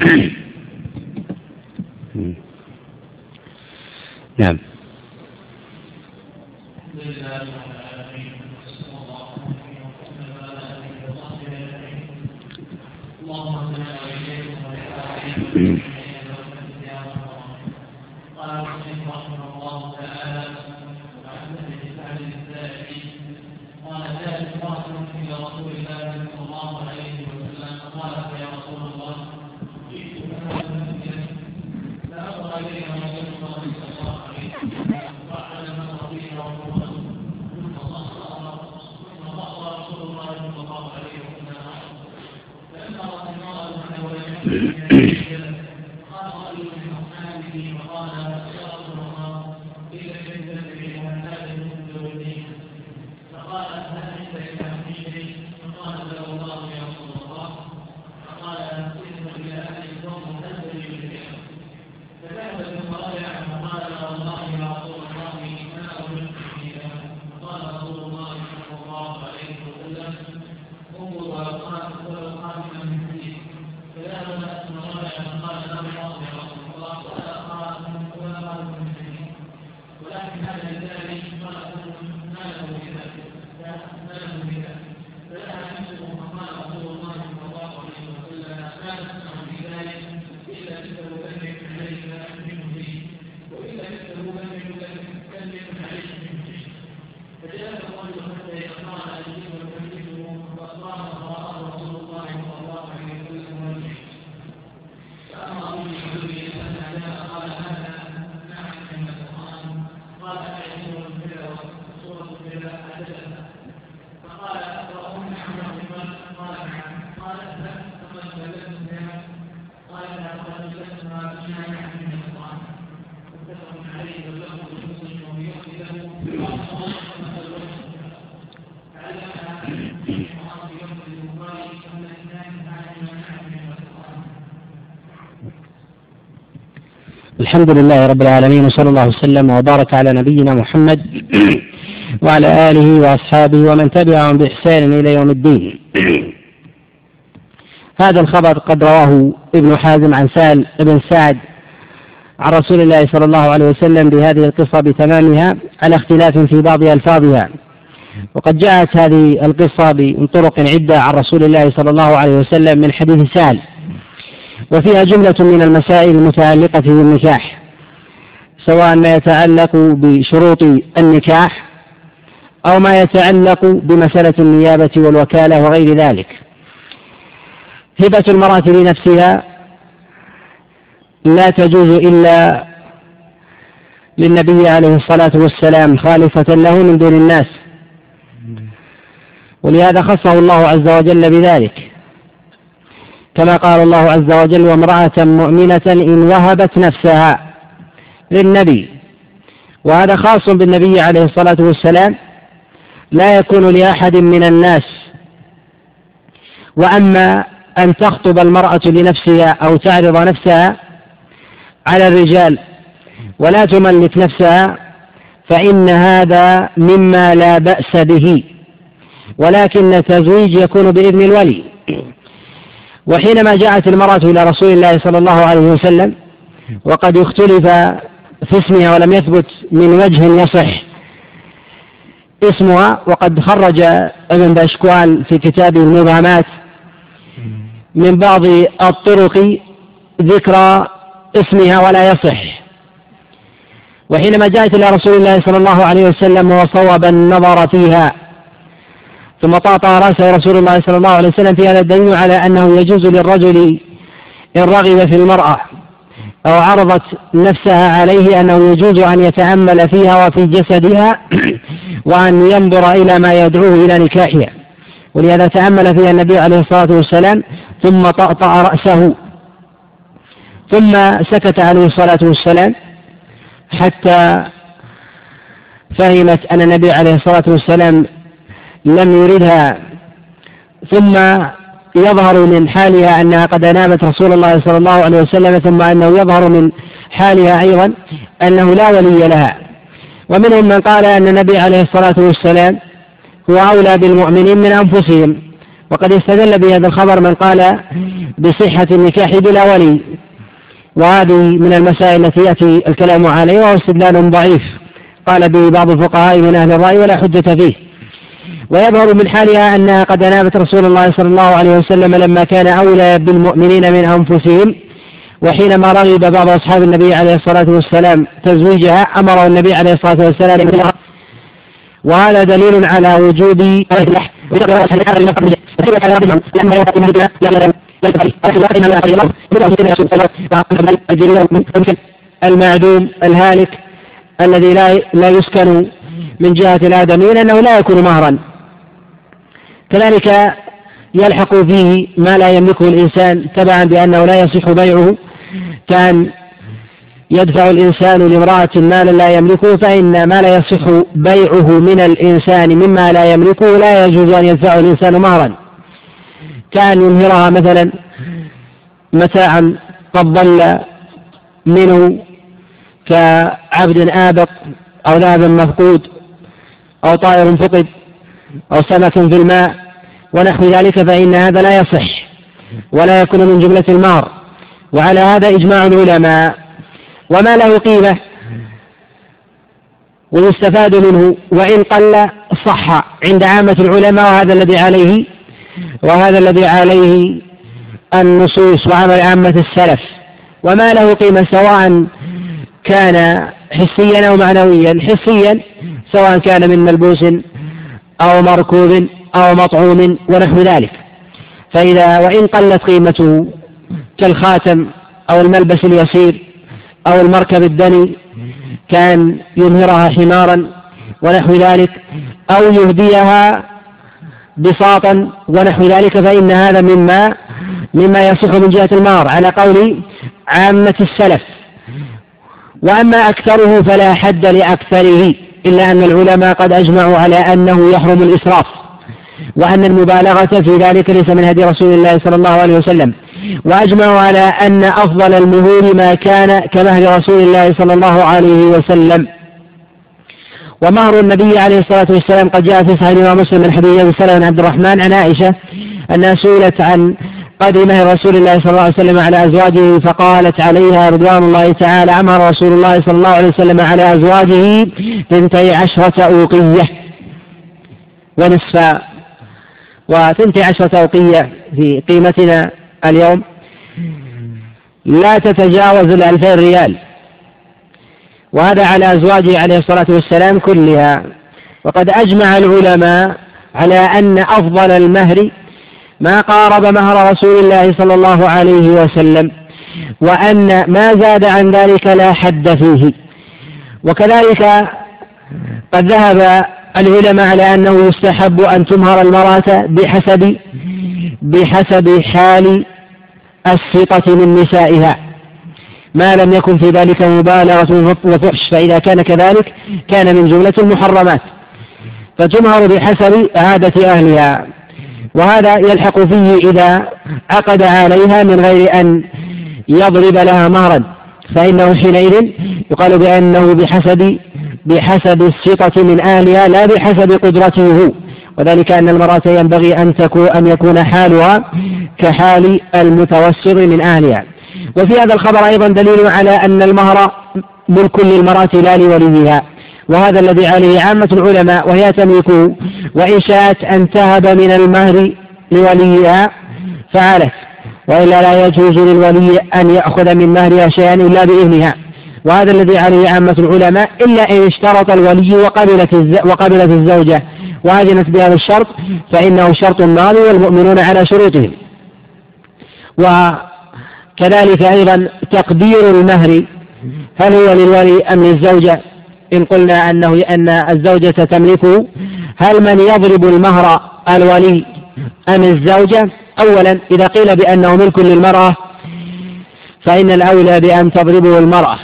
نعم. الحمد لله رب العالمين وصلى الله وسلم وبارك على نبينا محمد وعلى آله وأصحابه ومن تبعهم بإحسان إلى يوم الدين. هذا الخبر قد رواه ابن حازم عن سال بن سعد عن رسول الله صلى الله عليه وسلم بهذه القصة بتمامها على اختلاف في بعض ألفاظها. وقد جاءت هذه القصة من طرق عدة عن رسول الله صلى الله عليه وسلم من حديث سال. وفيها جملة من المسائل المتعلقة بالنكاح سواء ما يتعلق بشروط النكاح أو ما يتعلق بمسألة النيابة والوكالة وغير ذلك. هبة المرأة لنفسها لا تجوز إلا للنبي عليه الصلاة والسلام خالصة له من دون الناس ولهذا خصه الله عز وجل بذلك. كما قال الله عز وجل وامرأة مؤمنة إن وهبت نفسها للنبي. وهذا خاص بالنبي عليه الصلاة والسلام. لا يكون لأحد من الناس. وأما أن تخطب المرأة لنفسها أو تعرض نفسها على الرجال ولا تملك نفسها فإن هذا مما لا بأس به. ولكن التزويج يكون بإذن الولي. وحينما جاءت المرأة إلى رسول الله صلى الله عليه وسلم وقد اختلف في اسمها ولم يثبت من وجه يصح اسمها وقد خرج ابن باشكوال في كتابه المبهمات من بعض الطرق ذكر اسمها ولا يصح. وحينما جاءت إلى رسول الله صلى الله عليه وسلم وصوب النظر فيها ثم طاطا رأسه رسول الله صلى الله عليه وسلم في هذا الدليل على أنه يجوز للرجل إن رغب في المرأة أو عرضت نفسها عليه أنه يجوز أن يتأمل فيها وفي جسدها وأن ينظر إلى ما يدعوه إلى نكاحها. ولهذا تأمل فيها النبي عليه الصلاة والسلام ثم طأطأ رأسه. ثم سكت عليه الصلاة والسلام حتى فهمت أن النبي عليه الصلاة والسلام لم يردها ثم يظهر من حالها أنها قد أنابت رسول الله صلى الله عليه وسلم ثم أنه يظهر من حالها أيضا أنه لا ولي لها. ومنهم من قال أن النبي عليه الصلاة والسلام هو أولى بالمؤمنين من أنفسهم. وقد استدل بهذا الخبر من قال بصحة النكاح بلا ولي. وهذه من المسائل التي يأتي الكلام عليها وهو استدلال ضعيف. قال به بعض الفقهاء من أهل الرأي ولا حجة فيه. ويظهر من حالها أنها قد أنابت رسول الله صلى الله عليه وسلم لما كان أولى بالمؤمنين من أنفسهم وحينما رغب بعض أصحاب النبي عليه الصلاة والسلام تزويجها أمره النبي عليه الصلاة والسلام وهذا دليل على وجوب المعدوم الهالك الذي لا لا يسكن من جهة الآدمين أنه لا يكون مهرا. كذلك يلحق فيه ما لا يملكه الإنسان تبعا بأنه لا يصح بيعه. كان يدفع الإنسان لامرأة مالا لا يملكه فإن ما لا يصح بيعه من الإنسان مما لا يملكه لا يجوز أن يدفعه الإنسان مهرا. كان ينهرها مثلا متاعا قد ضل منه كعبد آبق أو ذهب مفقود أو طائر فقد أو سمك في الماء. ونحو ذلك فإن هذا لا يصح ولا يكون من جملة المهر وعلى هذا إجماع العلماء وما له قيمة ويستفاد منه وإن قل صح عند عامة العلماء وهذا الذي عليه وهذا الذي عليه النصوص وعمل عامة السلف وما له قيمة سواء كان حسيا أو معنويا حسيا سواء كان من ملبوس أو مركوب أو مطعوم ونحو ذلك. فإذا وإن قلت قيمته كالخاتم أو الملبس اليسير أو المركب الدني كان يظهرها حمارا ونحو ذلك أو يهديها بساطا ونحو ذلك فإن هذا مما مما يصح من جهة المار على قول عامة السلف. وأما أكثره فلا حد لأكثره إلا أن العلماء قد أجمعوا على أنه يحرم الإسراف. وأن المبالغة في ذلك ليس من هدي رسول الله صلى الله عليه وسلم. وأجمعوا على أن أفضل المهور ما كان كمهر رسول الله صلى الله عليه وسلم. ومهر النبي عليه الصلاة والسلام قد جاء في صحيح مسلم من حديث أبي سلمة عبد الرحمن عن عائشة أنها سئلت عن قدر مهر رسول الله صلى الله عليه وسلم على أزواجه فقالت عليها رضوان الله تعالى أمر رسول الله صلى الله عليه وسلم على أزواجه ثنتي عشرة أوقية ونصف وثنتي عشرة أوقية في قيمتنا اليوم. لا تتجاوز الألفين ريال. وهذا على أزواجه عليه الصلاة والسلام كلها. وقد أجمع العلماء على أن أفضل المهر ما قارب مهر رسول الله صلى الله عليه وسلم وأن ما زاد عن ذلك لا حد فيه. وكذلك قد ذهب العلماء على أنه يستحب أن تمهر المرأة بحسب بحسب حال الثقة من نسائها. ما لم يكن في ذلك مبالغة وفحش فإذا كان كذلك كان من جملة المحرمات. فتمهر بحسب عادة أهلها. وهذا يلحق فيه إذا عقد عليها من غير أن يضرب لها مهرا. فإنه حينئذ يقال بأنه بحسب بحسب الثقة من أهلها لا بحسب قدرته. وذلك أن المرأة ينبغي أن تكون أن يكون حالها كحال المتوسط من أهلها. وفي هذا الخبر أيضا دليل على أن المهر ملك للمرأة لا لوليها. وهذا الذي عليه عامة العلماء وهي تملكه وإن شاءت أن تهب من المهر لوليها فعلت وإلا لا يجوز للولي أن يأخذ من مهرها شيئا إلا بإذنها. وهذا الذي عليه عامة العلماء إلا إن اشترط الولي وقبلت وقبلت الزوجة وأذنت بهذا الشرط فإنه شرط ماضي والمؤمنون على شروطهم. وكذلك أيضا تقدير المهر هل هو للولي أم للزوجة؟ إن قلنا أنه أن الزوجة تملكه هل من يضرب المهر الولي أم الزوجة؟ أولا إذا قيل بأنه ملك للمرأة فإن الأولى بأن تضربه المرأة.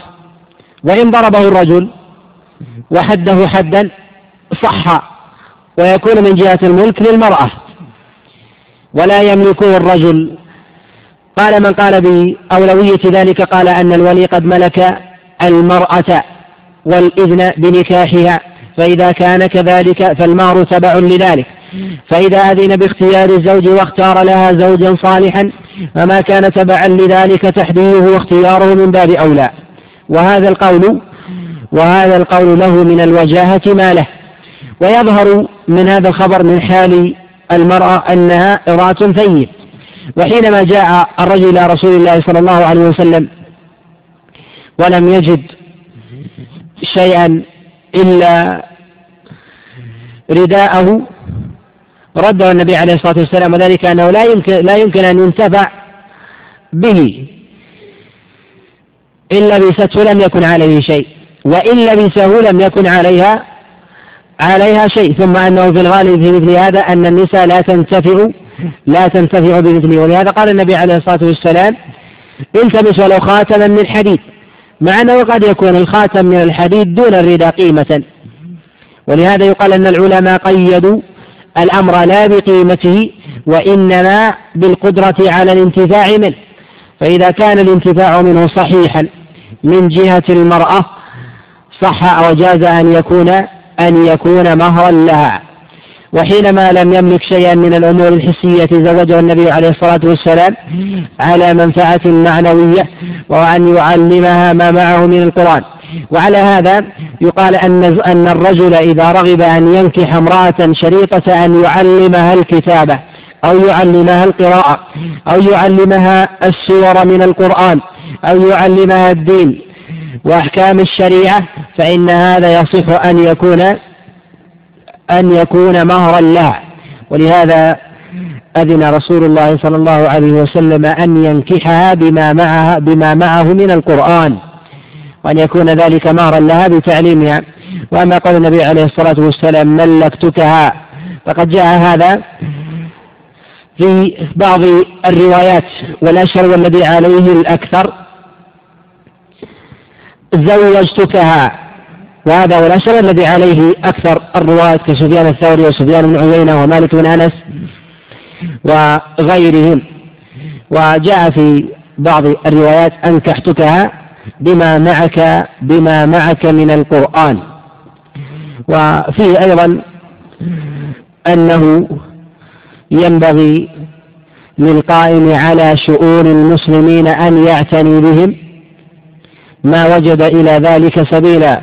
وإن ضربه الرجل وحده حدا صح ويكون من جهة الملك للمرأة ولا يملكه الرجل. قال من قال بأولوية ذلك؟ قال أن الولي قد ملك المرأة والإذن بنكاحها فإذا كان كذلك فالمهر تبع لذلك. فإذا أذن باختيار الزوج واختار لها زوجا صالحا فما كان تبعا لذلك تحديده واختياره من باب أولى. وهذا القول وهذا القول له من الوجاهة ما له. ويظهر من هذا الخبر من حال المرأة أنها امرأة ثيب. وحينما جاء الرجل إلى رسول الله صلى الله عليه وسلم ولم يجد شيئا إلا رداءه رده النبي عليه الصلاة والسلام وذلك أنه لا يمكن لا يمكن أن ينتفع به. إن لبسته لم يكن عليه شيء وإن لبسه لم يكن عليها عليها شيء. ثم أنه في الغالب في مثل هذا أن النساء لا تنتفع لا تنتفع بمثله. ولهذا قال النبي عليه الصلاة والسلام التمس ولو خاتما من حديد مع أنه قد يكون الخاتم من الحديد دون الرداء قيمة. ولهذا يقال أن العلماء قيدوا الأمر لا بقيمته وإنما بالقدرة على الانتفاع منه. فإذا كان الانتفاع منه صحيحا من جهة المرأة صح أو جاز أن يكون أن يكون مهرا لها. وحينما لم يملك شيئا من الأمور الحسية زوجه النبي عليه الصلاة والسلام على منفعة معنوية وأن يعلمها ما معه من القرآن. وعلى هذا يقال أن أن الرجل إذا رغب أن ينكح امرأة شريطة أن يعلمها الكتابة أو يعلمها القراءة أو يعلمها السور من القرآن أو يعلمها الدين وأحكام الشريعة فإن هذا يصح أن يكون أن يكون مهرا لها. ولهذا أذن رسول الله صلى الله عليه وسلم أن ينكحها بما معها بما معه من القرآن وأن يكون ذلك مهرا لها بتعليمها. وأما قول النبي عليه الصلاة والسلام ملكتكها فقد جاء هذا في بعض الروايات والأشهر والذي عليه الأكثر زوجتكها. وهذا هو الأشهر الذي عليه أكثر الرواة كسفيان الثوري وسفيان بن عيينة ومالك بن أنس وغيرهم. وجاء في بعض الروايات أنكحتكها بما معك بما معك من القرآن. وفيه أيضا أنه ينبغي للقائم على شؤون المسلمين أن يعتني بهم. ما وجد إلى ذلك سبيلا.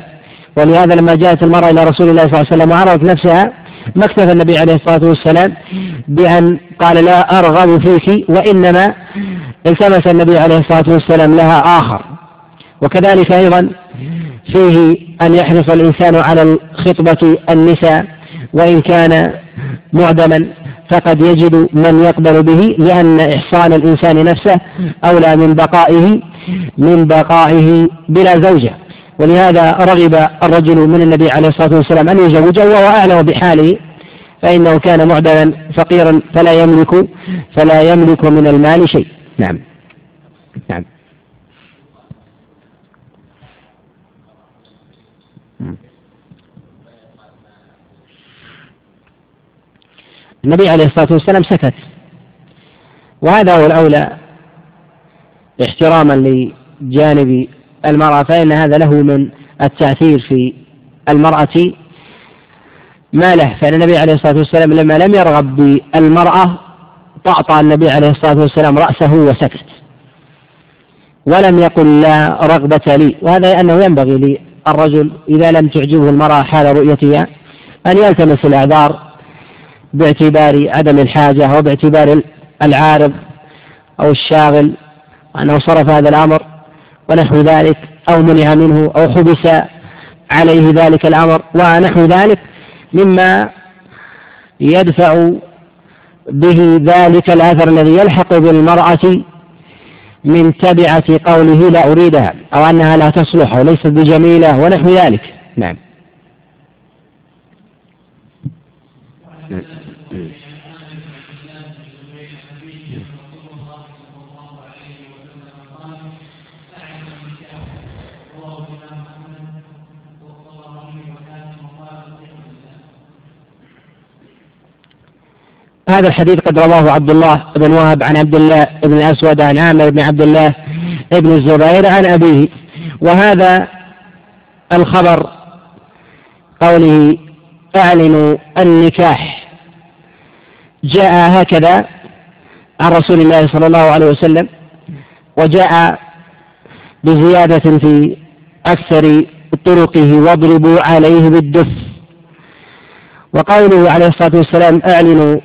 ولهذا لما جاءت المرأة إلى رسول الله صلى الله عليه وسلم وعرضت نفسها ما اكتفى النبي عليه الصلاة والسلام بأن قال لا أرغب فيك وإنما التمس النبي عليه الصلاة والسلام لها آخر. وكذلك أيضا فيه أن يحرص الإنسان على خطبة النساء وإن كان معدما. فقد يجد من يقبل به لأن إحصان الإنسان نفسه أولى من بقائه من بقائه بلا زوجة. ولهذا رغب الرجل من النبي عليه الصلاة والسلام أن يزوجه وهو أعلم بحاله فإنه كان معدما فقيرا فلا يملك فلا يملك من المال شيء. نعم. نعم. النبي عليه الصلاة والسلام سكت. وهذا هو الأولى احتراما لجانب المرأة فإن هذا له من التأثير في المرأة. ما له؟ فإن النبي عليه الصلاة والسلام لما لم يرغب بالمرأة طأطأ النبي عليه الصلاة والسلام رأسه وسكت. ولم يقل لا رغبة لي. وهذا لأنه ينبغي للرجل إذا لم تعجبه المرأة حال رؤيتها أن يلتمس الأعذار باعتبار عدم الحاجة أو باعتبار العارض أو الشاغل أنه صرف هذا الأمر ونحو ذلك أو منع منه أو حبس عليه ذلك الأمر ونحو ذلك مما يدفع به ذلك الأثر الذي يلحق بالمرأة من تبعة قوله لا أريدها أو أنها لا تصلح أو ليست بجميلة ونحو ذلك. نعم. هذا الحديث قد رواه عبد الله بن وهب عن عبد الله بن الأسود عن عامر بن عبد الله بن الزبير عن أبيه. وهذا الخبر قوله أعلنوا النكاح. جاء هكذا عن رسول الله صلى الله عليه وسلم وجاء بزيادة في أكثر طرقه واضربوا عليه بالدف. وقوله عليه الصلاة والسلام أعلنوا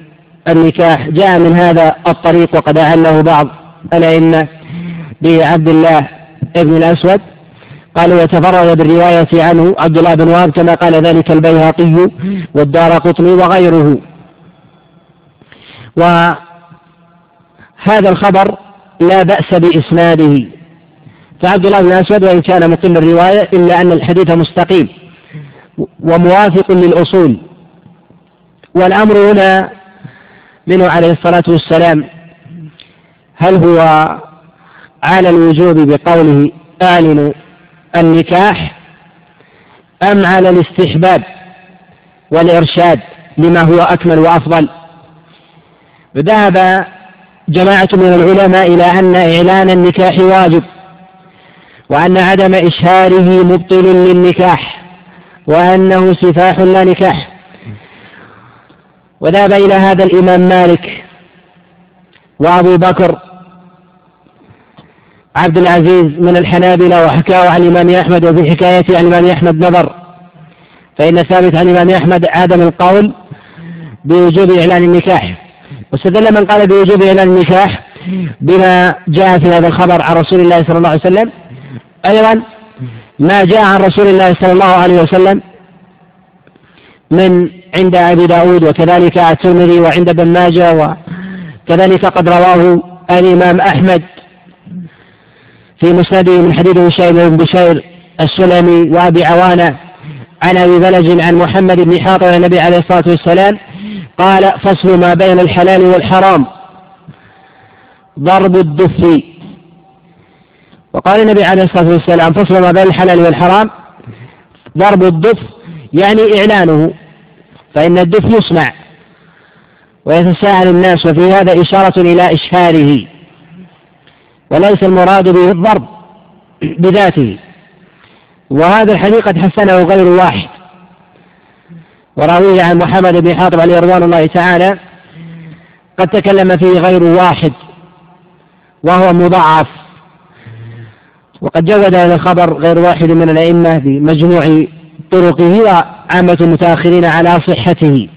النكاح جاء من هذا الطريق وقد أعله بعض الأئمة بعبد الله بن الأسود قالوا يتفرد بالرواية عنه عبد الله بن وهب كما قال ذلك البيهقي والدار قطني وغيره. وهذا الخبر لا بأس بإسناده. فعبد الله بن الأسود وإن كان مقل الرواية إلا أن الحديث مستقيم وموافق للأصول. والأمر هنا منه عليه الصلاة والسلام هل هو على الوجوب بقوله أعلنوا النكاح أم على الاستحباب والإرشاد لما هو أكمل وأفضل؟ ذهب جماعة من العلماء إلى أن إعلان النكاح واجب وأن عدم إشهاره مبطل للنكاح وأنه سفاح لا نكاح. وذهب إلى هذا الإمام مالك وأبو بكر عبد العزيز من الحنابلة وحكاه عن الإمام أحمد وفي حكايته عن الإمام أحمد نظر. فإن ثابت عن الإمام أحمد عدم القول بوجوب إعلان النكاح. واستدل من قال بوجوب إعلان النكاح بما جاء في هذا الخبر عن رسول الله صلى الله عليه وسلم. أيضا ما جاء عن رسول الله صلى الله عليه وسلم من عند أبي داود وكذلك الترمذي وعند ابن ماجه وكذلك قد رواه الإمام أحمد في مسنده من حديث هشام بن بشير السلمي وأبي عوانة عن أبي بلج عن محمد بن حاطب النبي عليه الصلاة والسلام قال فصل ما بين الحلال والحرام. ضرب الدف. وقال النبي عليه الصلاة والسلام فصل ما بين الحلال والحرام. ضرب الدف يعني إعلانه. فإن الدف يسمع ويتساءل الناس وفي هذا إشارة إلى إشهاره وليس المراد به الضرب بذاته. وهذا الحديث قد حسنه غير واحد. وراويه عن محمد بن حاطب عليه رضوان الله تعالى قد تكلم فيه غير واحد وهو مضاعف. وقد جود هذا الخبر غير واحد من الأئمة بمجموع طرقه وعامة المتأخرين على صحته.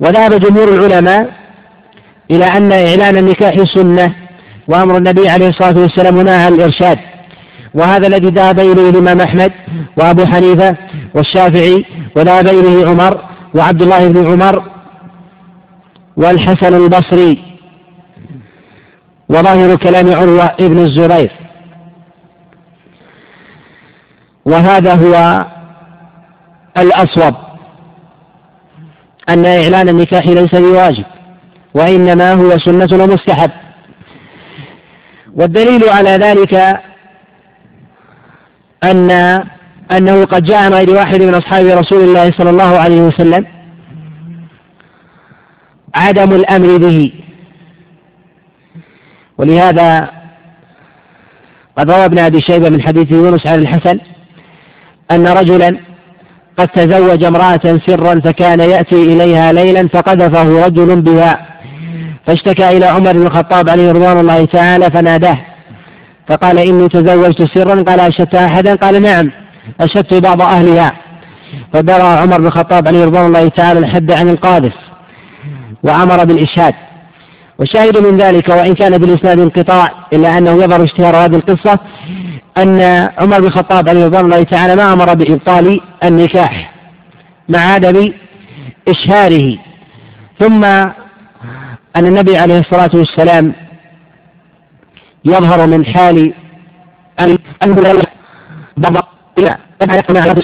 وذهب جمهور العلماء إلى أن إعلان النكاح سنة وأمر النبي عليه الصلاة والسلام هنا على الإرشاد. وهذا الذي ذهب إليه الإمام أحمد وأبو حنيفة والشافعي وذهب إليه عمر وعبد الله بن عمر والحسن البصري. وظاهر كلام عروة ابن الزبير. وهذا هو الأصوب أن إعلان النكاح ليس بواجب وإنما هو سنة ومستحب. والدليل على ذلك أن أنه قد جاء عن غير واحد من أصحاب رسول الله صلى الله عليه وسلم عدم الأمر به. ولهذا قد روى ابن أبي شيبة من حديث يونس عن الحسن أن رجلا قد تزوج امرأة سرا فكان يأتي إليها ليلا فقذفه رجل بها فاشتكى إلى عمر بن الخطاب عليه رضوان الله تعالى فناداه فقال إني تزوجت سرا قال أشهدت أحدا؟ قال نعم أشهدت بعض أهلها فدرى عمر بن الخطاب عليه رضوان الله تعالى الحد عن القاذف وأمر بالإشهاد. وشاهد من ذلك وإن كان بالإسناد انقطاع إلا أنه يظهر اشتهار هذه القصة أن عمر بن الخطاب رضوان الله تعالى ما أمر بإبطال النكاح مع عدم إشهاره ثم أن النبي عليه الصلاة والسلام يظهر من حال أن بعض إلى أن يقنع على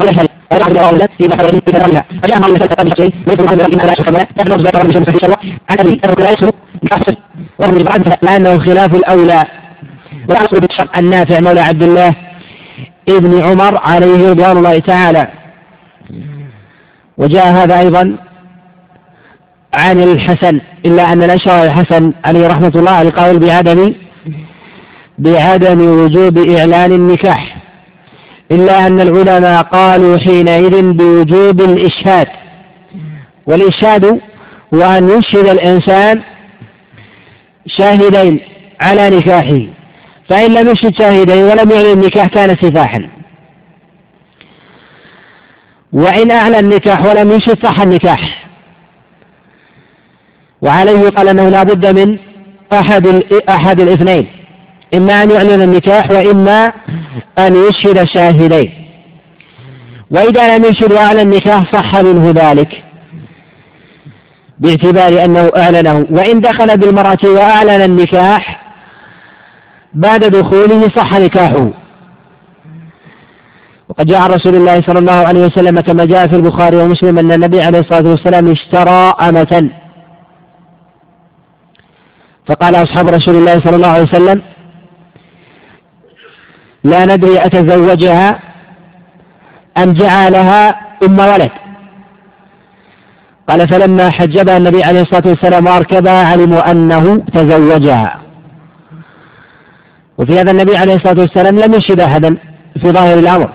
وليس ويعبد الله في بحر في كلامها فجاء الله مثل قبل شيء ليس من ان لا شك ما يحفظ زكاه من شمس الشروع عن ابي انه لا يسلم بحسن وهو من بعد لأنه خلاف الاولى يصل بالشرع النافع مولى عبد الله ابن عمر عليه رضوان الله تعالى. وجاء هذا أيضا عن الحسن إلا أن الأشهر الحسن عليه رحمة الله القول بعدم بعدم وجوب إعلان النكاح. إلا أن العلماء قالوا حينئذ بوجوب الإشهاد. والإشهاد وأن يشهد الإنسان شاهدين على نكاحه. فإن لم يشهد شاهدين ولم يعلن النكاح كان سفاحا. وإن أعلن النكاح ولم يشهد صح النكاح. وعليه قال أنه لا بد من أحد أحد الاثنين. إما أن يعلن النكاح وإما أن يشهد شاهدين. وإذا لم يشهد وأعلن النكاح صح منه ذلك. باعتبار أنه أعلنه. وإن دخل بالمرأة وأعلن النكاح بعد دخوله صح نكاحه. وقد جاء عن رسول الله صلى الله عليه وسلم كما جاء في البخاري ومسلم أن النبي عليه الصلاة والسلام اشترى أمة. فقال أصحاب رسول الله صلى الله عليه وسلم لا ندري أتزوجها أم جعلها أم ولد. قال فلما حجبها النبي عليه الصلاة والسلام وأركبها علموا أنه تزوجها. وفي هذا النبي عليه الصلاة والسلام لم يشهد أحدا في ظاهر الأمر.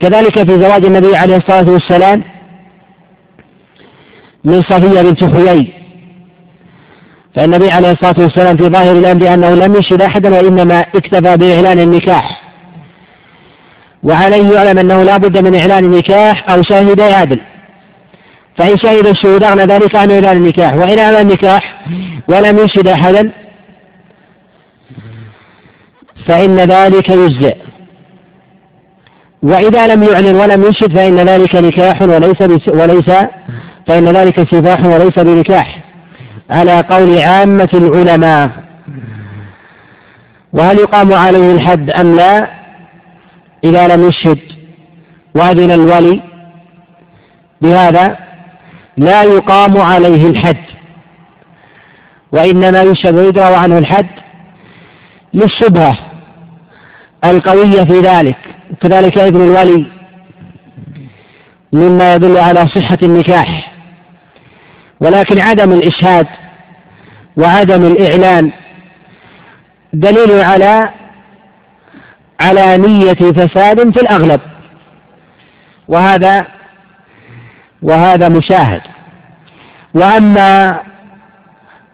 كذلك في زواج النبي عليه الصلاة والسلام من صفية بنت حيي فالنبي عليه الصلاة والسلام في ظاهر الأمر أنه لم يشهد أحدا وإنما اكتفى بإعلان النكاح. وعليه يعلم أنه لا بد من إعلان النكاح أو شاهدي عدل فإن شهد الشهود أغنى ذلك عن إعلان النكاح. وإن أعلن النكاح ولم يشهد أحدا فإن ذلك يجزئ. وإذا لم يعلن ولم يشهد فإن ذلك نكاح وليس وليس فإن ذلك سفاح وليس بنكاح. على قول عامة العلماء. وهل يقام عليه الحد أم لا؟ إذا لم يشهد. وأذن الولي. بهذا لا يقام عليه الحد. وإنما يشهد ويدرى عنه الحد للشبهة. القوية في ذلك. كذلك ابن الولي مما يدل على صحة النكاح. ولكن عدم الإشهاد وعدم الإعلان دليل على على نية فساد في الأغلب. وهذا وهذا مشاهد. وأما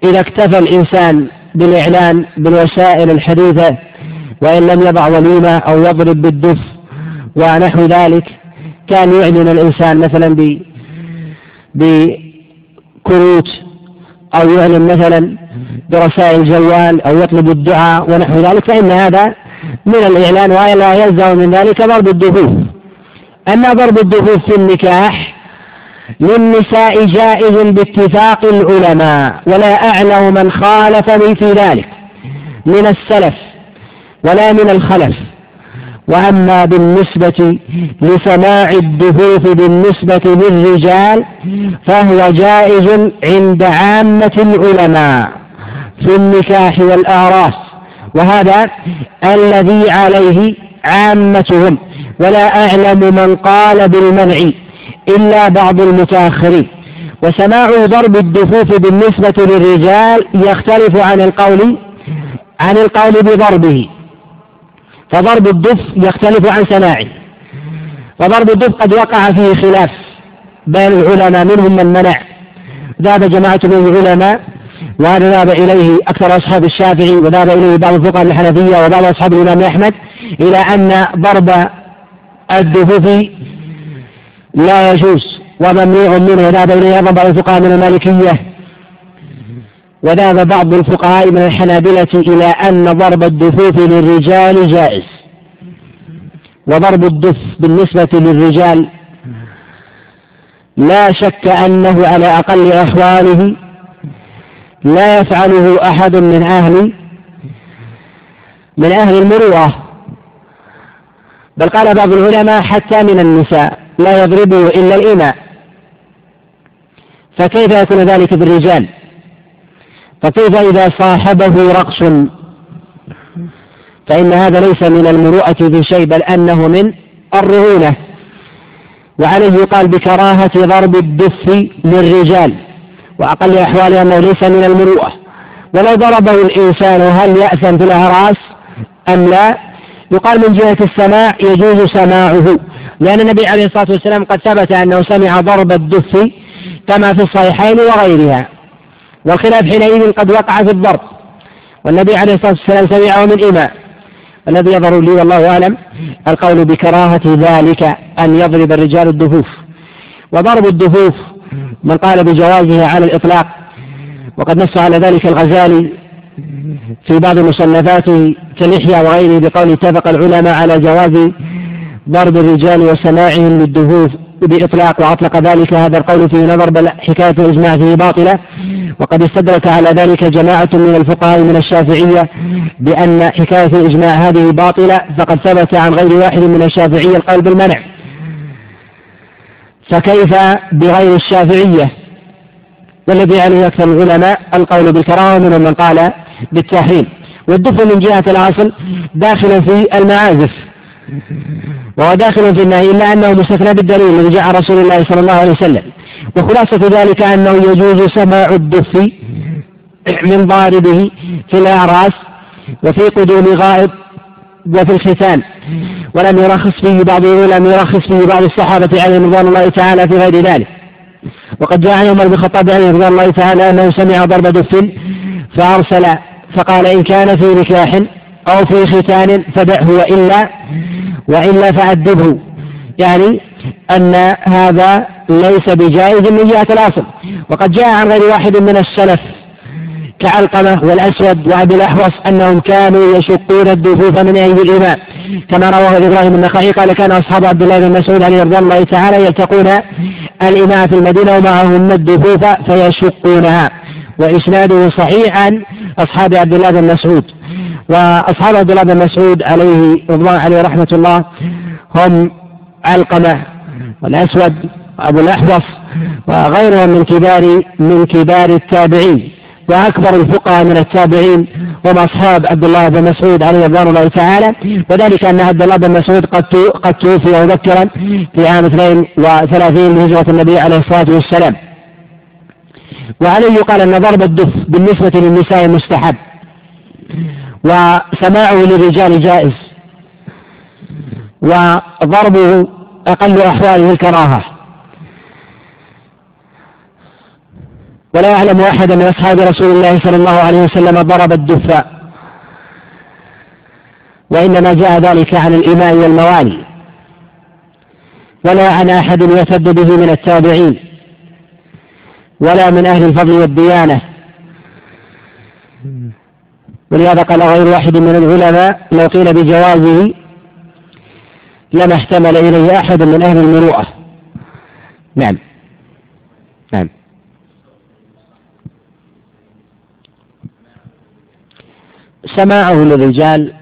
إذا اكتفى الإنسان بالإعلان بالوسائل الحديثة وإن لم يضع وليمة أو يضرب بالدف ونحو ذلك كان يعلن الإنسان مثلا ب بكروت أو يعلن مثلا برسائل جوال أو يطلب الدعاء ونحو ذلك فإن هذا من الإعلان ولا يلزم من ذلك ضرب الدفوف. أما ضرب الدفوف في النكاح للنساء جائز باتفاق العلماء ولا أعلم من خالفني في ذلك. من السلف ولا من الخلف. وأما بالنسبة لسماع الدفوف بالنسبة للرجال فهو جائز عند عامة العلماء في النكاح والآراس. وهذا الذي عليه عامتهم. ولا أعلم من قال بالمنع إلا بعض المتأخرين. وسماع ضرب الدفوف بالنسبة للرجال يختلف عن القول عن القول بضربه. فضرب الدف يختلف عن سماعه. وضرب الدف قد وقع فيه خلاف بين العلماء منهم من منع. ذهب جماعة من العلماء وهذا ذهب إليه أكثر أصحاب الشافعي وذهب إليه بعض الفقهاء الحنفية وبعض أصحاب الإمام أحمد إلى أن ضرب الدفوف لا يجوز. وممنوع منه. ذهب إليه أيضا بعض الفقهاء من المالكية وذهب بعض الفقهاء من الحنابلة إلى أن ضرب الدفوف للرجال جائز. وضرب الدف بالنسبة للرجال لا شك أنه على أقل أحواله لا يفعله أحد من أهل من أهل المروءة بل قال بعض العلماء حتى من النساء لا يضربه إلا الإماء فكيف يكون ذلك بالرجال؟ فكيف إذا صاحبه رقص؟ فإن هذا ليس من المروءة في شيء بل أنه من الرعونة وعليه يقال بكراهة ضرب الدف للرجال. وأقل أحواله أنه ليس من المروءة. ولو ضربه الإنسان هل يأثم في الأعراس أم لا؟ يقال من جهة السماع يجوز سماعه. لأن النبي عليه الصلاة والسلام قد ثبت أنه سمع ضرب الدف كما في الصحيحين وغيرها. والخلاف حينئذ قد وقع في الضرب. والنبي عليه الصلاة والسلام سمعه من إماء. الذي يظهر لي والله أعلم القول بكراهة ذلك أن يضرب الرجال الدفوف. وضرب الدفوف من قال بجوازه على الإطلاق. وقد نص على ذلك الغزالي في بعض مصنفاته كالإحياء وغيره بقول اتفق العلماء على جواز ضرب الرجال وسماعهم للدفوف بإطلاق. وأطلق ذلك هذا القول فيه نظر بل حكاية الإجماع فيه باطلة. وقد استدرك على ذلك جماعة من الفقهاء من الشافعية بأن حكاية الإجماع هذه باطلة فقد ثبت عن غير واحد من الشافعية القول بالمنع. فكيف بغير الشافعية؟ والذي عليه أكثر العلماء القول بالكراهة من من قال بالتحريم. والدفع من جهة الأصل داخل في المعازف. وهو داخل في النهي إلا أنه مستثنى بالدليل الذي جاء رسول الله صلى الله عليه وسلم. وخلاصة ذلك أنه يجوز سماع الدف من ضاربه في الأعراس وفي قدوم غائب وفي الختان. ولم يرخص فيه بعض ولم يرخص فيه بعض الصحابة عليهم رضوان الله تعالى في غير ذلك. وقد جاء عمر بن الخطاب عليه رضوان الله تعالى أنه سمع ضرب دف فأرسل فقال إن كان في نكاح أو في ختان فدعه وإلا وإلا فأدبه. يعني أن هذا ليس بجائز من جهة الأصل. وقد جاء عن غير واحد من السلف كعلقمة والأسود وأبي الأحوص أنهم كانوا يشقون الدفوف من أيدي الإمام كما رواه إبراهيم النخعي قال كان أصحاب عبد الله بن مسعود عليه رضي الله تعالى يلتقون الإمام في المدينة ومعهم الدفوف فيشقونها. وإسناده صحيح عن أصحاب عبد الله بن مسعود. وأصحاب عبد الله بن مسعود عليه رضوان عليه رحمة الله هم علقمة والأسود وأبو الأحوص وغيرهم من كبار من كبار التابعين وأكبر الفقهاء من التابعين هم أصحاب عبد الله بن مسعود عليه رضوان الله تعالى. وذلك أن عبد الله بن مسعود قد قد توفي مبكرا في عام 32 من هجرة النبي عليه الصلاة والسلام. وعليه يقال أن ضرب الدف بالنسبة للنساء مستحب. وسماعه للرجال جائز. وضربه أقل أحواله الكراهة. ولا أعلم أحدا من أصحاب رسول الله صلى الله عليه وسلم ضرب الدفاء وإنما جاء ذلك عن الإماء والموالي ولا عن أحد يعتد به من التابعين. ولا من أهل الفضل والديانة. ولهذا قال غير واحد من العلماء لو قيل بجوازه لما احتمل إليه أحد من أهل المروءة. نعم. نعم. سماعه للرجال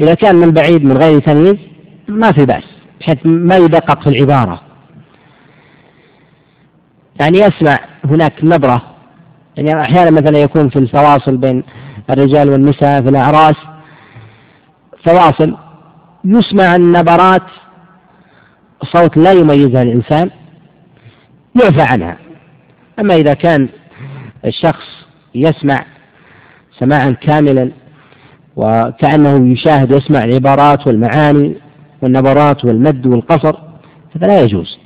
إذا كان من بعيد من غير تمييز ما في بأس بحيث ما يدقق في العبارة. يعني يسمع هناك نبرة يعني أحيانا مثلا يكون في الفواصل بين الرجال والنساء في الأعراس. فواصل. يسمع النبرات. صوت لا يميزها الإنسان. يعفى عنها. أما إذا كان الشخص يسمع سماعا كاملا وكأنه يشاهد ويسمع العبارات والمعاني والنبرات والمد والقصر فلا يجوز.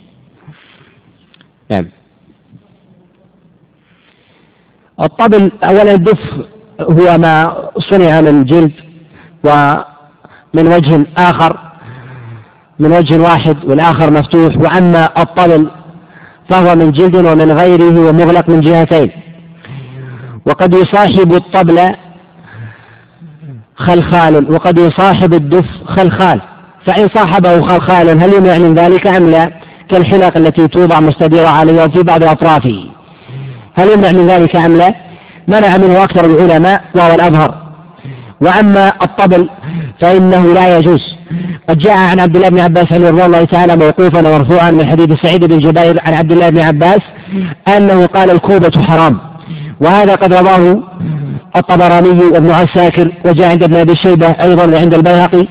نعم. الطبل أولا الدف هو ما صنع من جلد ومن وجه آخر من وجه واحد والآخر مفتوح وأما الطبل فهو من جلد ومن غيره ومغلق من جهتين. وقد يصاحب الطبل خلخال وقد يصاحب الدف خلخال. فإن صاحبه خلخال هل يمنع من ذلك أم لا؟ كالحلق التي توضع مستديرة عليه وفي بعض أطرافه. هل يمنع من ذلك أم لا؟ منع منه أكثر العلماء وهو الأظهر. وأما الطبل فإنه لا يجوز. قد جاء عن عبد الله بن عباس رضي الله تعالى موقوفا ومرفوعا من حديث سعيد بن جبير عن عبد الله بن عباس أنه قال الكوبة حرام. وهذا قد رواه الطبراني وابن عساكر وجاء عند ابن أبي شيبة أيضا وعند البيهقي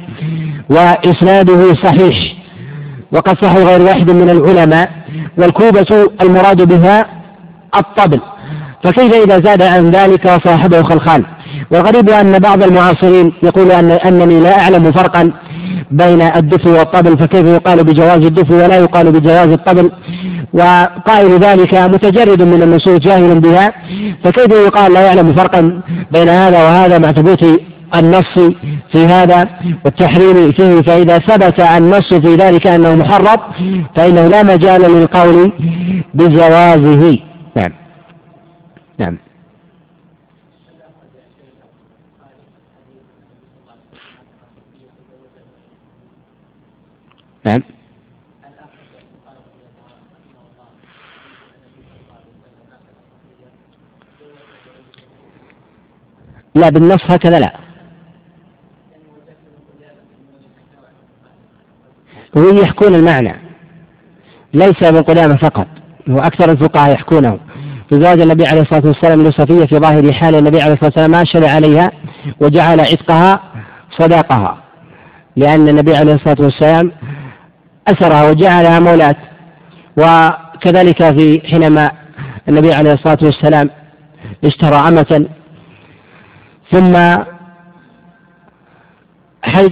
وإسناده صحيح. وقد صح غير واحد من العلماء والكوبة المراد بها الطبل. فكيف إذا زاد عن ذلك وصاحبه خلخال؟ والغريب أن بعض المعاصرين يقول أن أنني لا أعلم فرقا بين الدف والطبل فكيف يقال بجواز الدف ولا يقال بجواز الطبل؟ وقائل ذلك متجرد من النصوص جاهل بها. فكيف يقال لا يعلم فرقا بين هذا وهذا مع ثبوت النص في هذا والتحريم فيه؟ فإذا ثبت النص في ذلك أنه محرم فإنه لا مجال للقول بجوازه. نعم. نعم. نعم. لا بالنص هكذا لا. وهم يحكون المعنى ليس ابن قدامة فقط وأكثر الفقهاء يحكونه. في زواج النبي عليه الصلاة والسلام لصفية في ظاهر حال النبي عليه الصلاة والسلام أشهد عليها وجعل عتقها صداقها. لأن النبي عليه الصلاة والسلام أسرها وجعلها مولاة وكذلك في حينما النبي عليه الصلاة والسلام اشترى أمة ثم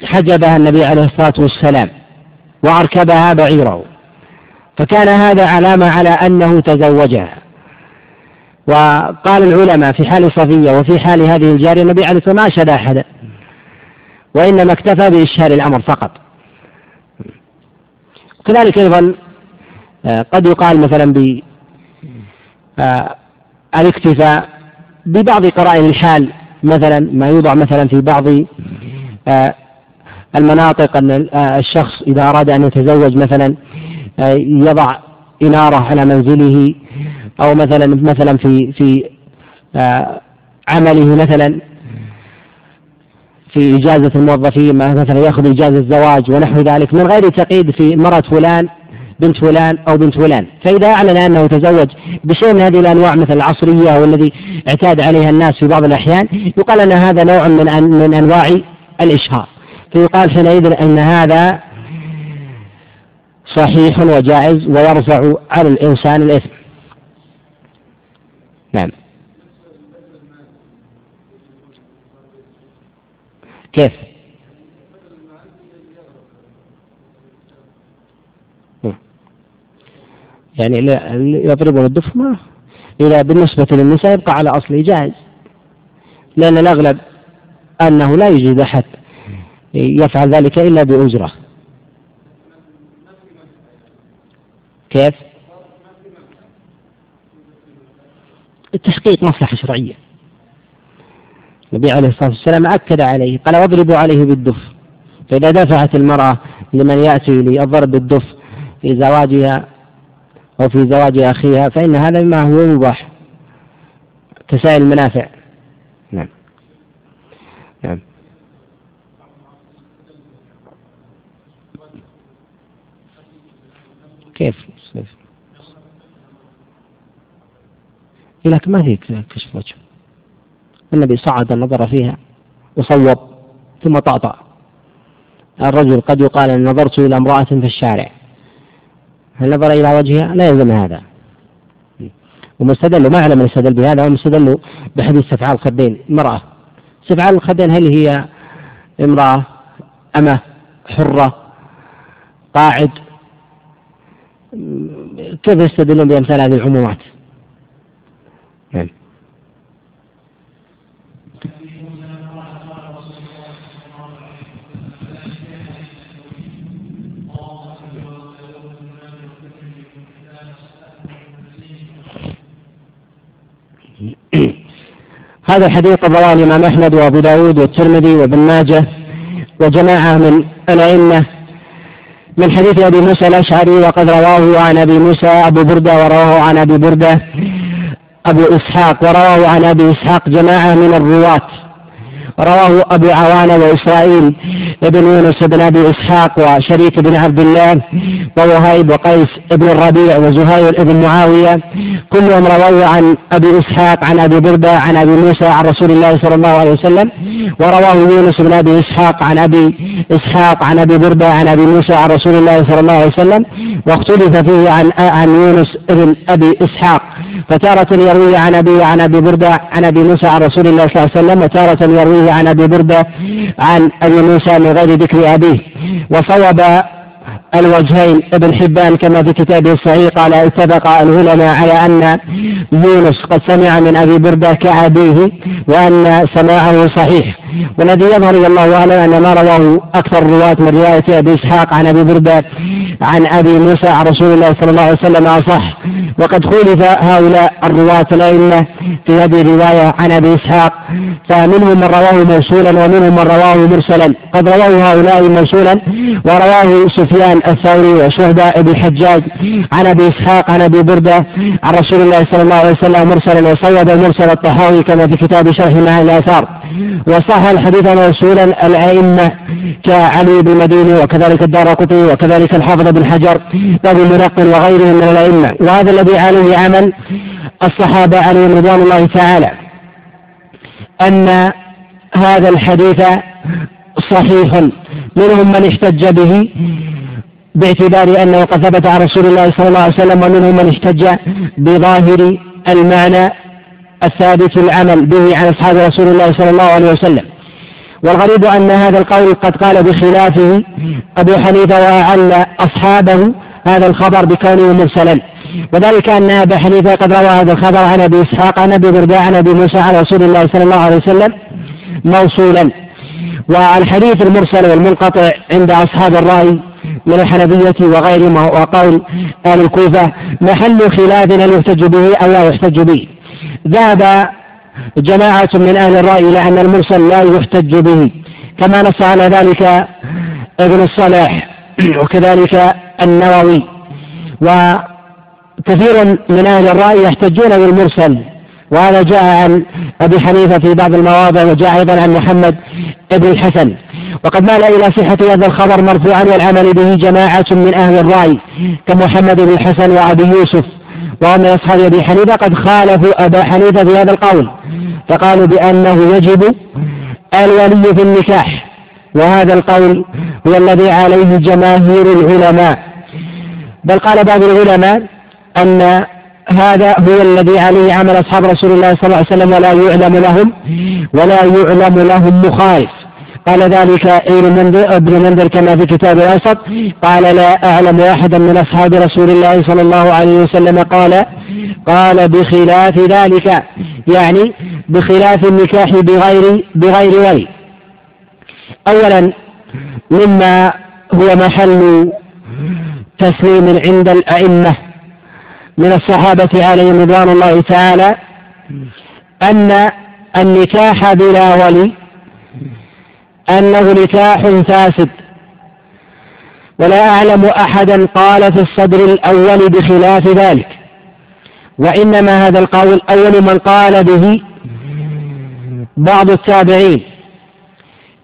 حجبها النبي عليه الصلاة والسلام وأركبها بعيره. فكان هذا علامة على أنه تزوجها. وقال العلماء في حال صفية وفي حال هذه الجارية النبي عليه الصلاة والسلام ما أشهد أحدا وإنما اكتفى بإشهار الأمر فقط. كذلك أيضا آه، قد يقال مثلا ب آه، الاكتفاء ببعض قرائن الحال مثلا ما يوضع مثلا في بعض آه، المناطق أن الشخص إذا أراد أن يتزوج مثلا يضع إنارة على منزله أو مثلا مثلا في في عمله مثلا في إجازة الموظفين مثلا يأخذ إجازة زواج ونحو ذلك من غير تقييد في مرأة فلان بنت فلان أو بنت فلان. فإذا أعلن أنه تزوج بشيء من هذه الأنواع مثل العصرية والذي اعتاد عليها الناس في بعض الأحيان يقال أن هذا نوع من من أنواع الإشهار. فيقال حينئذ أن هذا صحيح وجائز ويرفع على الإنسان الإثم نعم كيف؟ يعني يضربون الدف ما إذا بالنسبة للنساء يبقى على أصله جائز لأن الأغلب أنه لا يوجد أحد يفعل ذلك إلا بأجرة كيف؟ التحقيق مصلحة شرعية النبي عليه الصلاة والسلام أكد عليه قال واضربوا عليه بالدف. فإذا دفعت المرأة لمن يأتي للضرب بالدف في زواجها أو في زواج أخيها فإن هذا مما هو مباح. كسائر المنافع. نعم. نعم. كيف؟ كيف؟ لكن ما في كشف وجه؟ النبي صعد النظر فيها وصوب ثم طأطأ. الرجل قد يقال أن نظرت إلى امرأة في الشارع. هل نظر إلى وجهها؟ لا يلزم هذا. ومستدل ما أعلم من استدل بهذا ومستدل بحديث سفعال الخدين امرأة. سفعال الخدين هل هي امرأة؟ أمة؟ حرة؟ قاعد؟ كيف يستدلون بأمثال هذه العمومات؟ هذا الحديث رواه الإمام أحمد وأبو داود والترمذي وابن ماجه وجماعة من الأئمة من حديث أبي موسى الأشعري وقد رواه عن أبي موسى أبو بردة ورواه عن أبي بردة أبو إسحاق ورواه عن أبي إسحاق جماعة من الرواة. رواه أبو عوانة وإسرائيل بن يونس بن أبي إسحاق وشريك بن عبد الله ووهيب وقيس بن الربيع وزهير بن معاوية. كلهم رووا عن أبي إسحاق عن أبي بردة عن أبي موسى عن رسول الله صلى الله عليه وسلم. ورواه يونس بن أبي إسحاق عن أبي إسحاق عن أبي بردة عن أبي موسى عن رسول الله صلى الله عليه وسلم. واختلف فيه عن عن يونس بن أبي إسحاق. فتارة يروي عن أبي عن أبي بردة عن أبي موسى عن رسول الله صلى الله عليه وسلم وتارة يروي عن أبي بردة عن أبي موسى من غير ذكر أبيه. وصوب الوجهين ابن حبان كما في كتابه الصحيح قال اتفق العلماء على أن يونس قد سمع من أبي بردة كأبيه وأن سماعه صحيح. والذي يظهر الله أعلم أن ما رواه أكثر الرواة من رواية أبي إسحاق عن أبي بردة عن أبي موسى عن رسول الله صلى الله عليه وسلم أصح. وقد خولف هؤلاء الرواة الأئمة في هذه الرواية عن أبي إسحاق. فمنهم من رواه موصولا ومنهم من رواه مرسلا. قد رواه هؤلاء موصولا ورواه سفيان الثوري وشهداء بن الحجاج. عن أبي إسحاق عن أبي بردة عن رسول الله صلى الله عليه وسلم مرسلا وصوب المرسل الطحاوي كما في كتاب شرح معاني الآثار وصح الحديث موصولا الأئمة كعلي بن مديني وكذلك الدار قطي وكذلك الحافظ بن حجر وابن مرقل وغيرهم من الأئمة. وهذا الذي عليه عمل الصحابة عليهم رضوان الله تعالى. أن هذا الحديث صحيح منهم من احتج به باعتبار أنه قد ثبت عن رسول الله صلى الله عليه وسلم ومنهم من احتج بظاهر المعنى الثابت العمل به عن أصحاب رسول الله صلى الله عليه وسلم. والغريب أن هذا القول قد قال بخلافه أبو حنيفة وأعل أصحابه هذا الخبر بكونه مرسلا وذلك أن أبا حنيفة قد روى هذا الخبر عن أبي إسحاق عن أبي برداء عن أبي موسى عن رسول الله صلى الله عليه وسلم موصولا. والحديث المرسل والمنقطع عند أصحاب الرأي من الحنفية وغيرهم وقول أهل الكوفة محل خلاف هل يحتج به أو لا يحتج به؟ ذهب جماعة من أهل الرأي إلى أن المرسل لا يحتج به. كما نص على ذلك ابن الصلاح وكذلك النووي. وكثير من أهل الرأي يحتجون بالمرسل. وهذا جاء عن أبي حنيفة في بعض المواضع وجاء أيضا عن محمد بن الحسن. وقد مال إلى صحة هذا الخبر مرفوعا والعمل به جماعة من أهل الرأي كمحمد بن الحسن وأبي يوسف. من أصحاب أبي حنيفة قد خالفوا أبا حنيفة في هذا القول فقالوا بأنه يجب الولي في النكاح وهذا القول هو الذي عليه جماهير العلماء. بل قال بعض العلماء أن هذا هو الذي عليه عمل أصحاب رسول الله صلى الله عليه وسلم ولا يعلم لهم ولا يعلم لهم مخالف. قال ذلك إبن منذر, إبن منذر كما في كتاب الأوسط. قال لا أعلم أحدا من أصحاب رسول الله صلى الله عليه وسلم قال قال بخلاف ذلك. يعني بخلاف النكاح بغير بغير ولي أولا مما هو محل تسليم عند الأئمة من الصحابة عليهم رضوان الله تعالى أن النكاح بلا ولي أنه نكاح فاسد. ولا أعلم أحدا قال في الصدر الأول بخلاف ذلك. وإنما هذا القول أول من قال به بعض التابعين.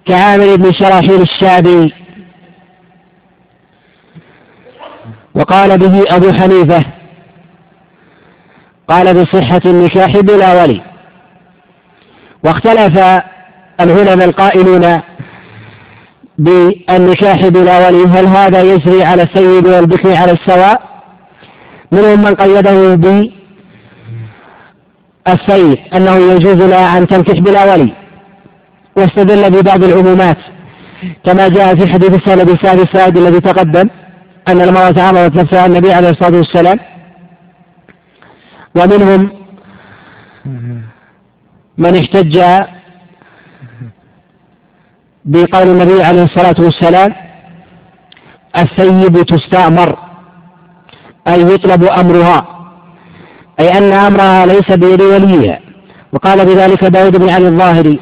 كعامر بن شراحيل الشعبي وقال به أبو حنيفة. قال بصحة النكاح بلا ولي. واختلف العلماء القائلون بالنكاح بلا ولي. هل هذا يجري على السيد والبكر على السواء؟ منهم من قيده بالسيد أنه يجوز لها أن تنكح بلا ولي واستدل ببعض العمومات كما جاء في حديث السنة بن السعد الذي تقدم أن المرأة عرضت نفسها النبي عليه الصلاة والسلام ومنهم من احتج بقول النبي عليه الصلاة والسلام الثيب تستأمر أي يطلب أمرها أي أن أمرها ليس بيد وليها. وقال بذلك داود بن علي الظاهري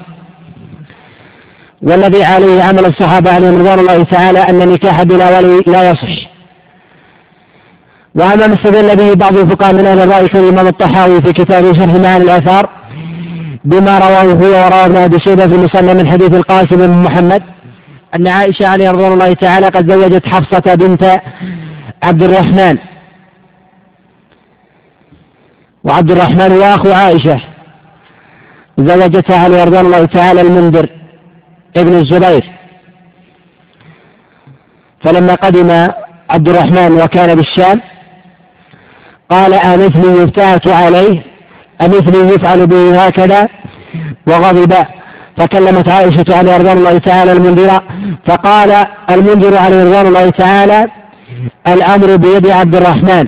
والذي عليه عمل الصحابة عليهم رضوان الله تعالى أن النكاح بلا ولي لا يصح. وأما ما استدل به بعض الفقهاء من أهل الرأي كالإمام الطحاوي في كتابه شرح معاني الآثار بما رواه هو ورواه ابن أبي شيبة في المسلم من حديث القاسم بن محمد أن عائشة عليه رضوان الله تعالى قد زوجت حفصة بنت عبد الرحمن. وعبد الرحمن هو اخو عائشة زوجتها عليه رضوان الله تعالى المنذر ابن الزبير. فلما قدم عبد الرحمن وكان بالشام قال أمثلي يفتات عليه أمثلي يفعل به هكذا وغضب. فكلمت عائشة عليه رضوان الله تعالى المنذرة فقال المنذر عليه رضوان الله تعالى الأمر بيد عبد الرحمن.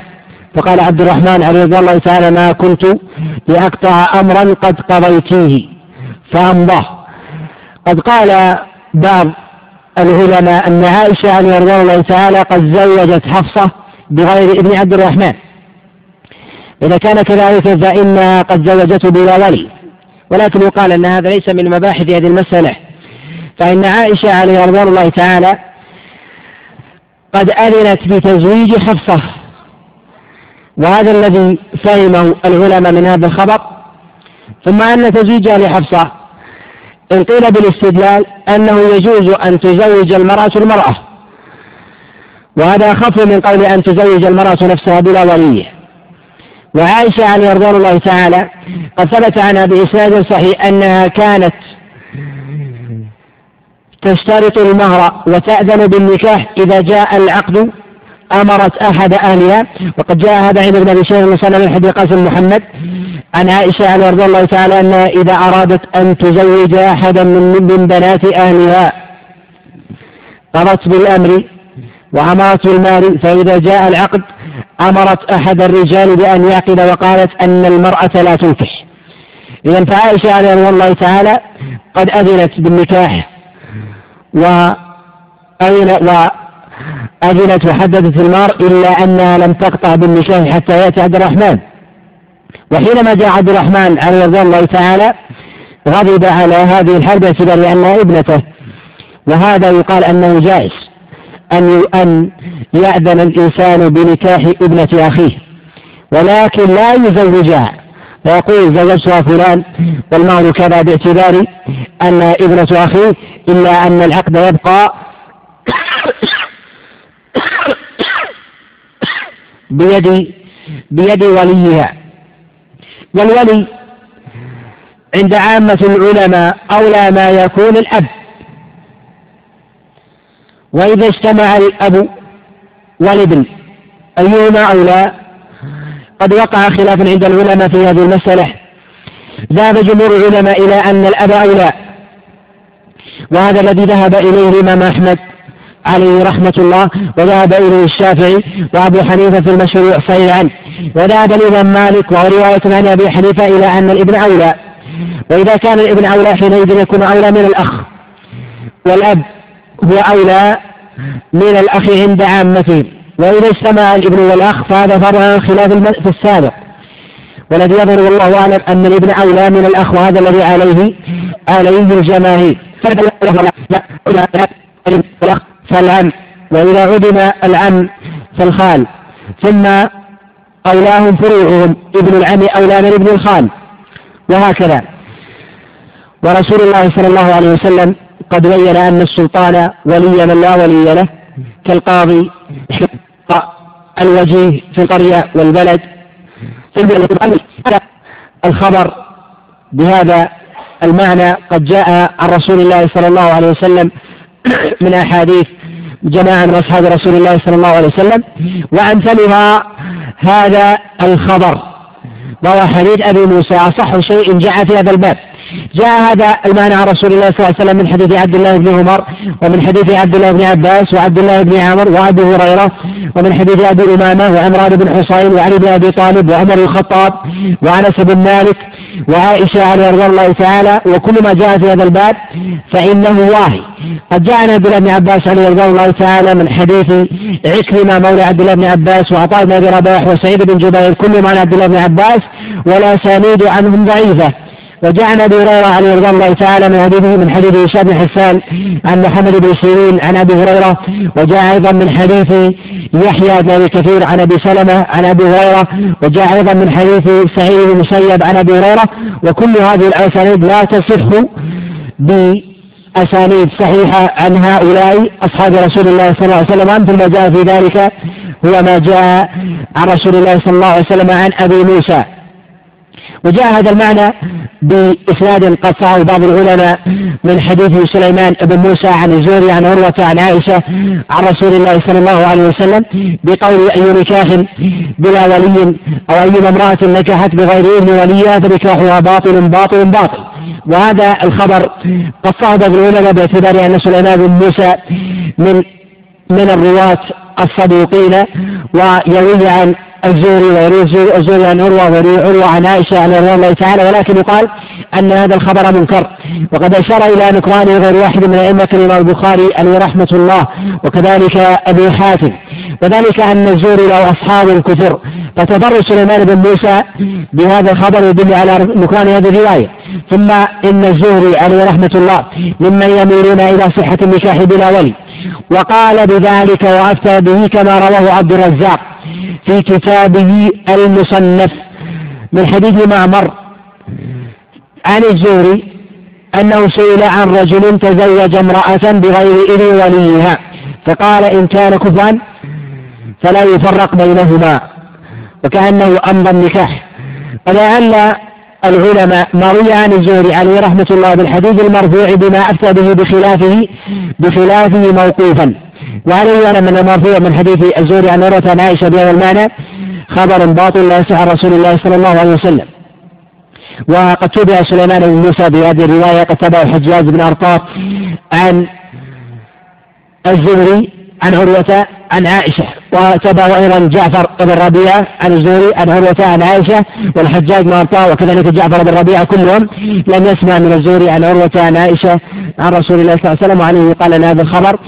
فقال عبد الرحمن عليه رضي الله تعالى ما كنت لأقطع أمرا قد قضيتيه. فأمضاه قد قال بعض العلماء أن عائشة عليه رضي الله تعالى قد زوجت حفصة بغير ابن عبد الرحمن. إذا كان كذلك فإن قد زوجته بلا ولي. ولكن يقال أن هذا ليس من مباحث هذه المسألة. فإن عائشة عليه رضوان الله تعالى قد أذنت بتزويج حفصة. وهذا الذي فهمه العلماء من هذا الخبر. ثم أن تزويجها لحفصة. إن قيل بالاستدلال أنه يجوز أن تزوج المرأة المرأة. وهذا أخف من قول أن تزوج المرأة نفسها بلا ولي. وعائشة عليه رضوان الله تعالى قد ثبت عنها بإسناد صحيح أنها كانت تشترط المهر وتأذن بالنكاح إذا جاء العقد أمرت أحد أهلها. وقد جاء هذا عند ابن أبي شيخ وسلم من حديث قاسم محمد عن عائشة عليه رضي الله تعالى أنها إذا أرادت أن تزوج أحدا من, من بنات أهلها قضت بالأمر وأمرت بالمال فإذا جاء العقد أمرت أحد الرجال بأن يعقد وقالت أن المرأة لا تنكح. إذا فعائشة رضي الله تعالى قد أذنت بالنكاح وأذن وأذنت وحددت المار إلا أنها لم تقطع بالنكاح حتى يأتي عبد الرحمن. وحينما جاء عبد الرحمن عليه رضي الله تعالى غضب على هذه الحرب باعتبار أنها ابنته وهذا يقال أنه جائز. أن أن يأذن الإنسان بنكاح ابنة أخيه ولكن لا يزوجها. فيقول زوجتها فلان والمهر كذا باعتبار أن ابنة أخيه إلا أن العقد يبقى بيد بيد وليها. والولي عند عامة العلماء أولى ما يكون الأب. وإذا اجتمع الأب والابن أيهما أولى قد وقع خلاف عند العلماء في هذه المسألة. ذهب جمهور العلماء إلى أن الأب أولى وهذا الذي ذهب إليه الإمام أحمد عليه رحمة الله وذهب إليه الشافعي وأبو حنيفة في المشروع صحيح عنه وذهب الإمام مالك وهو رواية عن أبي حنيفة إلى أن الابن أولى. وإذا كان الابن أولى حينئذ يكون أولى من الأخ. والأب هو أولى من الأخ عند عامته وإذا اجتمع الابن والأخ فهذا فرع خلاف في السابق. والذي يظهر والله أعلم أن الابن أولى من الأخ وهذا الذي عليه عليه الجماهير. فالعم. وإذا عدم العم فالخال. ثم أولاهم فروعهم. ابن العم أولى من ابن الخال. وهكذا. ورسول الله صلى الله عليه وسلم قد بين أن السلطان ولي من لا ولي له كالقاضي الوجيه في القرية والبلد. الخبر بهذا المعنى قد جاء عن رسول الله صلى الله عليه وسلم من أحاديث جماعة من أصحاب رسول الله صلى الله عليه وسلم. وأمثلها هذا الخبر وهو حديث أبي موسى. أصح شيء جاء في هذا الباب. جاء هذا المعنى عن رسول الله صلى الله عليه وسلم من حديث عبد الله بن عمر ومن حديث عبد الله بن عباس وعبد الله بن عمر وأبي هريرة ومن حديث أبي أمامة وعمران بن حصين وعلي بن أبي طالب وعمر الخطاب وأنس بن مالك وعائشة عليه رضي الله تعالى وكل ما جاء في هذا الباب فإنه واهي. قد جاء عن عبد الله بن عباس عليه رضي الله تعالى من حديث عكرمة مولى عبد الله بن عباس وعطاء بن أبي رباح وسعيد بن جبير كل عن عبد الله بن عباس ولا سانيد عنهم ضعيفة. وجاء عن أبي هريرة عليه رضي الله تعالى من حديثه من حديث هشام بن حسان عن محمد بن سيرين عن أبي هريرة وجاء أيضا من حديث يحيى بن أبي كثير عن أبي سلمة عن أبي هريرة وجاء أيضا من حديث سعيد بن المسيب عن أبي هريرة وكل هذه الأسانيد لا تصح بأسانيد صحيحة عن هؤلاء أصحاب رسول الله صلى الله عليه وسلم. مثل ما جاء في ذلك هو ما جاء عن رسول الله صلى الله عليه وسلم عن أبي موسى. وجاء هذا المعنى بإسناد قد صحه بعض العلماء من حديث سليمان بن موسى عن الزهري عن عروة عن عائشة عن رسول الله صلى الله عليه وسلم بقول أي نكاح بلا ولي أو أي امرأة نكحت بغير إذن وليها فنكاحها باطل باطل باطل. وهذا الخبر قد صحب العلماء باعتبار أن سليمان بن موسى من من الرواة الصدوقين ويروي عن الزوري ويروي الزوري عن عروة ويروي عروة عن عائشة عن رضي الله تعالى ولكن يقال أن هذا الخبر منكر. وقد أشار إلى نكرانه غير واحد من أئمة الإمام البخاري عليه رحمة الله وكذلك أبي حاتم. وذلك أن الزوري له أصحاب كثر. فتضر سليمان بن موسى بهذا الخبر يدل على نكران هذه الرواية. ثم إن الزهري عليه رحمة الله ممن يميلون إلى صحة النكاح بلا ولي. وقال بذلك وأفتى به كما رواه عبد الرزاق في كتابه المصنف من حديث معمر عن الزهري أنه سئل عن رجل تزوج امرأة بغير إذن وليها فقال إن كان كفوا فلا يفرق بينهما وكأنه أمر النكاح. ولعل العلماء ما روي عن الزهري عليه رحمة الله بالحديث المرفوع بما أفتى به بخلافه بخلافه موقوفا. وعليه أنا من المرفوع من حديث الزهري عن عروة عن عائشة بهذا المعنى خبر باطل لا يصح عن رسول الله صلى الله عليه وسلم. وقد تبع سليمان بن موسى بهذه الرواية قد تبع الحجاج بن أرطاط عن الزهري عن عروة عن عائشة. وتبعه أيضا جعفر بن ربيعة عن الزهري عن عروة عن عائشة والحجاج بن أرطاة وكذلك جعفر بن ربيعة كلهم لم يسمع من الزهري عن عروة عن عائشة عن رسول الله صلى الله عليه وسلم وعليه قال أن هذا الخبر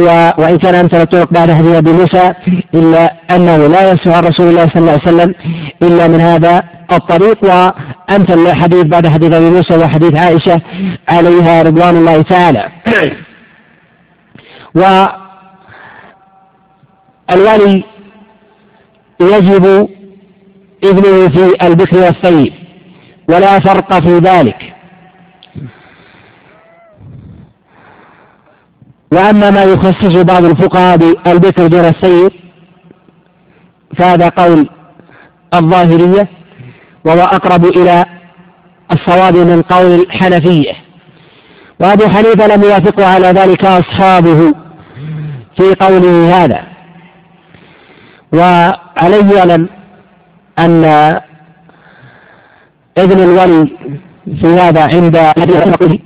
هو وإن كان أمثل الطرق بعد حديث أبي موسى إلا أنه لا يسمع عن رسول الله صلى الله عليه وسلم إلا من هذا الطريق وأمثل الحديث بعد حديث أبي موسى وحديث عائشة عليها رضوان الله تعالى. و الولي يجب إذنه في البكر والثيب ولا فرق في ذلك. وأما ما يخصص بعض الفقهاء بالبكر دون السيد فهذا قول الظاهرية وهو أقرب إلى الصواب من قول الحنفية. وأبو حنيفة لم يوافقه على ذلك أصحابه في قوله هذا. وعليه يعلم أن إذن الولي في هذا عند الذي